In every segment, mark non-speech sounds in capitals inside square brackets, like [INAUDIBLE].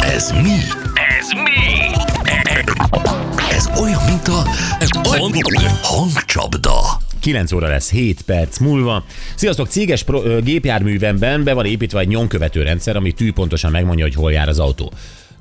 Ez mi? Ez mi? Ez olyan, mint a hangcsapda. 9 óra lesz 7 perc múlva. Sziasztok, céges pro, ö, gépjárművemben be van építve egy nyomkövető rendszer, ami tűpontosan megmondja, hogy hol jár az autó.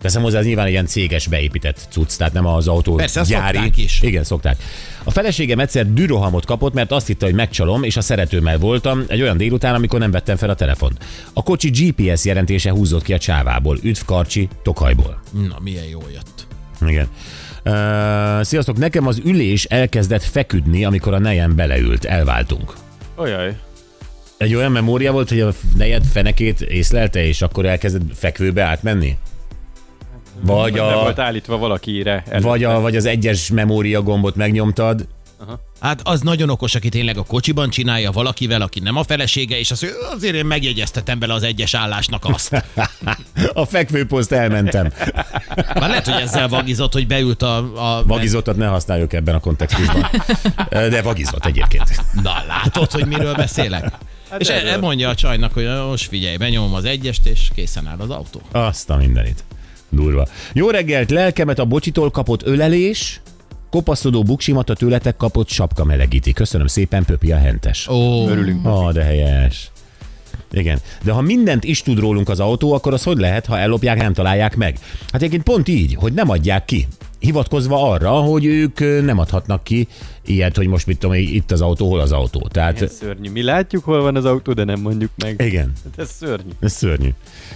Teszem hozzá, ez nyilván egy ilyen céges beépített cucc, tehát nem az autó Persze, gyári. szokták is. Igen, szokták. A feleségem egyszer dürohamot kapott, mert azt hitte, hogy megcsalom, és a szeretőmmel voltam egy olyan délután, amikor nem vettem fel a telefont. A kocsi GPS jelentése húzott ki a csávából. Üdv Karcsi, Tokajból. Na, milyen jó jött. Igen. Uh, sziasztok, nekem az ülés elkezdett feküdni, amikor a nejem beleült. Elváltunk. Ajaj. Egy olyan memória volt, hogy a nejed fenekét észlelte, és akkor elkezdett fekvőbe átmenni? Vagy, Nem a, volt állítva valakire. előtte. vagy, a, vagy az egyes memória gombot megnyomtad. Hát az nagyon okos, aki tényleg a kocsiban csinálja valakivel, aki nem a felesége, és azt mondja, azért én megjegyeztetem bele az egyes állásnak azt. [LAUGHS] A fekvőposzt elmentem. [LAUGHS] Már lehet, hogy ezzel vagizott, hogy beült a... a Vagizottat ne használjuk ebben a kontextusban. [LAUGHS] De vagizott egyébként. Na, látod, hogy miről beszélek? Hát és erről. e- mondja a csajnak, hogy most figyelj, benyomom az egyest, és készen áll az autó. Azt a mindenit. Durva. Jó reggelt, lelkemet a bocsitól kapott ölelés, kopaszodó buksimat a tőletek kapott sapka melegíti. Köszönöm szépen, Pöpi a hentes. Ó, Örülünk. Ah, de helyes. Igen. De ha mindent is tud rólunk az autó, akkor az hogy lehet, ha ellopják, nem találják meg? Hát egyébként pont így, hogy nem adják ki. Hivatkozva arra, hogy ők nem adhatnak ki ilyet, hogy most mit tudom, itt az autó, hol az autó. Tehát Ez szörnyű. Mi látjuk, hol van az autó, de nem mondjuk meg. igen, Hát ez szörnyű. ez szörnyű.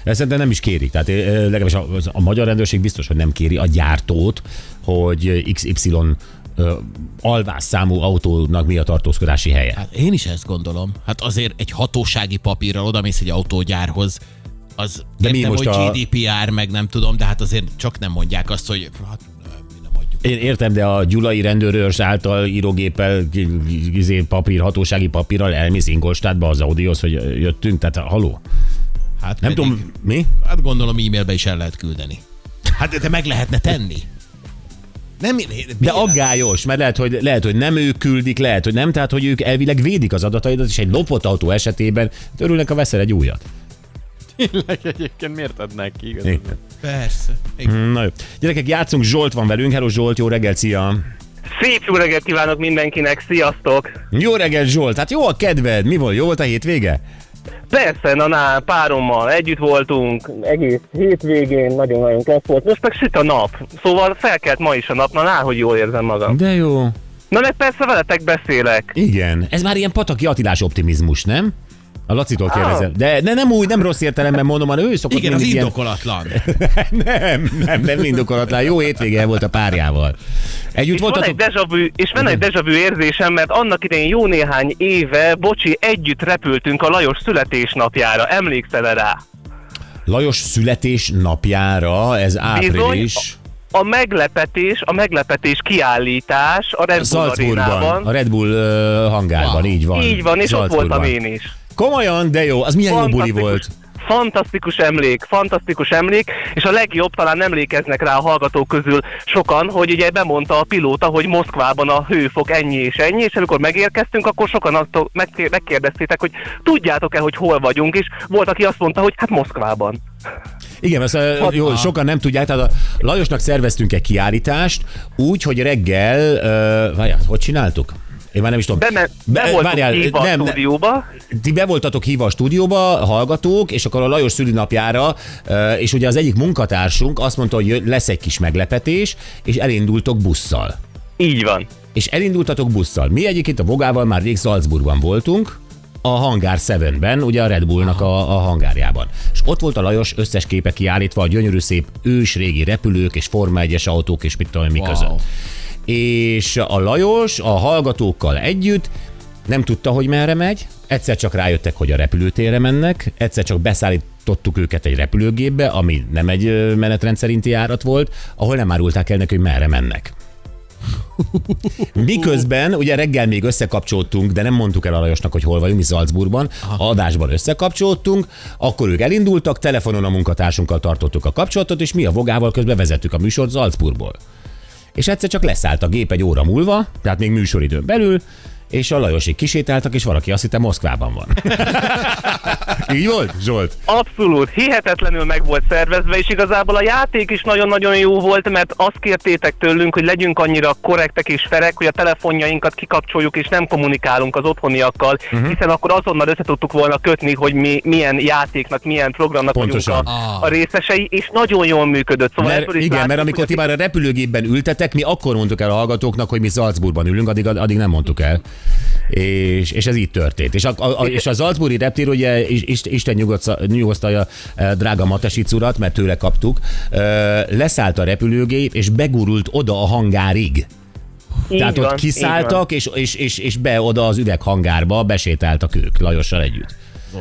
Ezt szerintem nem is kérik. Tehát legalábbis a, a magyar rendőrség biztos, hogy nem kéri a gyártót, hogy XY alvás számú autónak mi a tartózkodási helye. hát én is ezt gondolom. Hát azért egy hatósági papírral odamész egy autógyárhoz, az De de mi értem, most hogy a- GDPR, meg nem tudom, de hát azért csak nem mondják azt, hogy hát. Én értem, de a gyulai rendőrös által írógéppel, izé, papír, hatósági papírral elmész Ingolstadtba az Audihoz, hogy nem tehát haló. Hát Nem pedig, tudom, mi? Hát gondolom e-mailbe is el lehet küldeni. Hát de meg lehetne tenni. Nem, De aggályos, mert lehet hogy, lehet, hogy nem ők küldik, lehet, hogy nem, tehát hogy ők elvileg védik az adataidat, és egy lopott autó esetében örülnek, ha veszel egy újat. Tényleg egyébként miért adnák ki igazán? Igen. Persze. Igen. Na jó. Gyerekek, játszunk, Zsolt van velünk. Hello Zsolt, jó reggel, szia! Szép jó reggelt kívánok mindenkinek, sziasztok! Jó reggel Zsolt, hát jó a kedved, mi volt, jó volt a hétvége? Persze, na, na párommal együtt voltunk, egész hétvégén, nagyon-nagyon klassz volt. Most meg süt a nap, szóval felkelt ma is a nap, na, na hogy jól érzem magam. De jó. Na meg persze veletek beszélek. Igen, ez már ilyen pataki Attilás optimizmus, nem? A Lacitól kérdezem. De, de nem úgy, nem rossz értelemben mondom, hanem ő szokott Igen, az ilyen... indokolatlan. [LAUGHS] nem, nem, nem indokolatlan. Jó hétvége volt a párjával. Együtt És van egy voltatok? deja vu, és van egy deja vu érzésem, mert annak idején jó néhány éve, bocsi, együtt repültünk a Lajos születésnapjára, emlékszel rá? Lajos születés napjára, ez április. A meglepetés, a meglepetés kiállítás a Red Bull arénában. a Red Bull uh, hangárban, Wow. így van. Így van, és ott Salzburgban. voltam én is. Komolyan, de jó, az milyen jó buli volt. Fantasztikus emlék, fantasztikus emlék, és a legjobb, talán emlékeznek rá a hallgatók közül sokan, hogy ugye bemondta a pilóta, hogy Moszkvában a hőfok ennyi és ennyi, és amikor megérkeztünk, akkor sokan attól megké- megkérdeztétek, hogy tudjátok-e, hogy hol vagyunk, és volt, aki azt mondta, hogy hát Moszkvában. Igen, uh, jó, sokan nem tudják, tehát a Lajosnak szerveztünk egy kiállítást, úgy, hogy reggel, uh, várjál, hogy csináltuk? Én már nem is tudom. Be, be, Be- voltunk várjál, hívva nem, a stúdióba, Ti be voltatok hívva a stúdióba, hallgatók, és akkor a Lajos szülinapjára, uh, és ugye az egyik munkatársunk azt mondta, hogy lesz egy kis meglepetés, és elindultok busszal. így van. És elindultatok busszal. Mi egyébként a Vogával már rég Salzburgban voltunk, a Hangár 7-ben, ugye a Red Bullnak a, a hangárjában. És ott volt a Lajos összes képe kiállítva a gyönyörű szép ős régi repülők és Forma 1-es autók és mit tudom mi Wow. között. És a Lajos a hallgatókkal együtt nem tudta, hogy merre megy, egyszer csak rájöttek, hogy a repülőtérre mennek, egyszer csak beszállítottuk őket egy repülőgépbe, ami nem egy ö, menetrend szerinti járat volt, ahol nem árulták el neki, hogy merre mennek. Miközben ugye reggel még összekapcsoltunk, de nem mondtuk el a Lajosnak, hogy hol vagyunk, mi Salzburgban, Aha. adásban összekapcsoltunk, akkor ők elindultak, telefonon a munkatársunkkal tartottuk a kapcsolatot, és mi a Vogával közben vezettük a műsort Salzburgból. És egyszer csak leszállt a gép egy óra múlva, tehát még műsoridőn belül, és a Lajosik kisétáltak, és valaki azt hitte Moszkvában van. [LAUGHS] Így volt, Zsolt? Abszolút, hihetetlenül meg volt szervezve, és igazából a játék is nagyon-nagyon jó volt, mert azt kértétek tőlünk, hogy legyünk annyira korrektek és ferek, hogy a telefonjainkat kikapcsoljuk és nem kommunikálunk az otthoniakkal, uh-huh. hiszen akkor azonnal össze tudtuk volna kötni, hogy mi milyen játéknak, milyen programnak Pontosan. vagyunk a, a részesei, és nagyon jól működött. Szóval Mert, igen, látszik, mert amikor ti már a repülőgépben ültetek, mi akkor mondtuk el a hallgatóknak, hogy mi Salzburgban ülünk, addig, addig nem mondtuk el. És, és ez így történt. És a, a, és a Salzburgi reptér, ugye is- is- Isten nyugosztalja eh, drága Matesic urat, mert tőle kaptuk, eh, leszállt a repülőgép, és begurult oda a hangárig. így Tehát van, ott kiszálltak, és, és, és, és be oda az üveghangárba besétáltak ők, Lajossal együtt.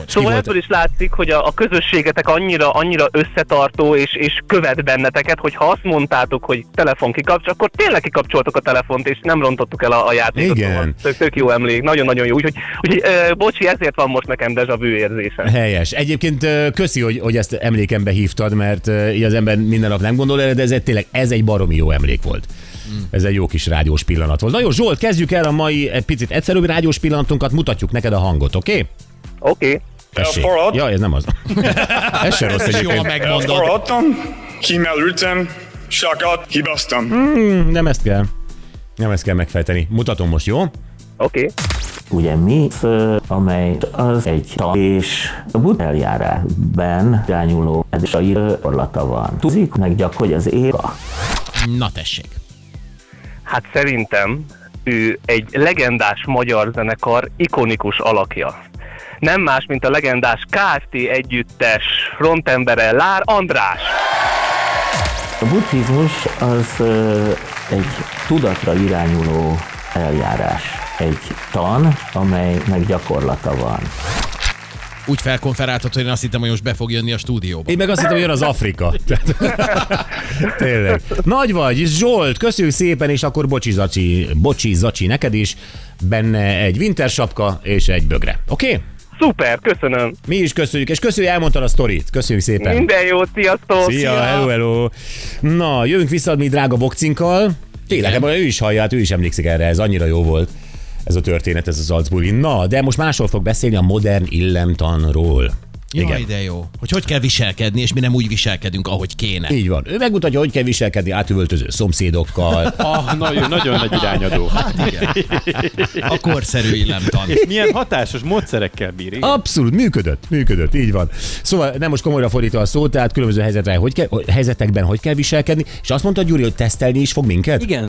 Szóval volt- ebből is látszik, hogy a, a közösségetek annyira, annyira összetartó és, és követ benneteket, hogy ha azt mondtátok, hogy telefon kikapcsol, akkor tényleg kikapcsoltuk a telefont, és nem rontottuk el a, a játékot. Igen. Szóval tök, tök jó emlék, nagyon-nagyon jó. Úgyhogy, úgyhogy ö, bocsi, ezért van most nekem deja vu érzésem. Helyes. Egyébként ö, köszi, hogy, hogy ezt emlékembe hívtad, mert ö, így az ember minden nap nem gondol erre, de ez tényleg ez egy baromi jó emlék volt. Ez egy jó kis rádiós pillanat volt. Na jó, Zsolt, kezdjük el a mai egy picit egyszerűbb rádiós pillanatunkat, mutatjuk neked a hangot, oké? Okay? Oké. Okay. Tessék. Elforrad. Ja, ez nem az. [LAUGHS] ez se rossz Ez jól egyébként. megmondod. Elforradtam, kimerültem, sakat hibaztam. Nem ezt kell. Nem ezt kell megfejteni. Mutatom most, jó? Oké. Okay. Ugye mi, ö, amely az egy tan és a bud eljárásban irányuló edésai orlata van. Tudik meg gyak, hogy az éva. Na tessék. Hát szerintem ő egy legendás magyar zenekar ikonikus alakja. Nem más, mint a legendás KFT együttes frontembere Lár András. A buddhizmus az egy tudatra irányuló eljárás. Egy tan, amelynek gyakorlata van. Úgy felkonferáltad, hogy én azt hittem, hogy most be fog jönni a stúdióba. Én meg azt hittem, hogy jön az Afrika. [LAUGHS] Tényleg. Nagy vagy, Zsolt, köszönjük szépen, és akkor bocsi Zacsi, bocsi Zacsi neked is, benne egy winter sapka és egy bögre. Oké? Okay? Szuper, köszönöm. Mi is köszönjük, és köszönjük, elmondtad a sztorit. Köszönjük szépen. Minden jót, sziasztok! Szia, hello, hello. Na, jövünk vissza mi drága bokcinkkal. Tényleg, ebben ő is hallja, hát ő is emlékszik erre, ez annyira jó volt. Ez a történet, ez az Salzburgi. Na, de most másról fog beszélni a modern illemtanról. Jaj, de jó. Hogy hogy kell viselkedni, és mi nem úgy viselkedünk, ahogy kéne. Így van. Ő megmutatja, hogy kell viselkedni átüvöltöző szomszédokkal. [LAUGHS] Ah, nagyon, nagyon nagy irányadó. [LAUGHS] Hát igen. A korszerű illemtan. Milyen hatásos módszerekkel bír. igen? Abszolút, működött, működött, így van. Szóval nem most komolyra fordítva a szót, tehát különböző helyzetre, hogy kell, helyzetekben hogy kell viselkedni, és azt mondta Gyuri, hogy tesztelni is fog minket? Igen,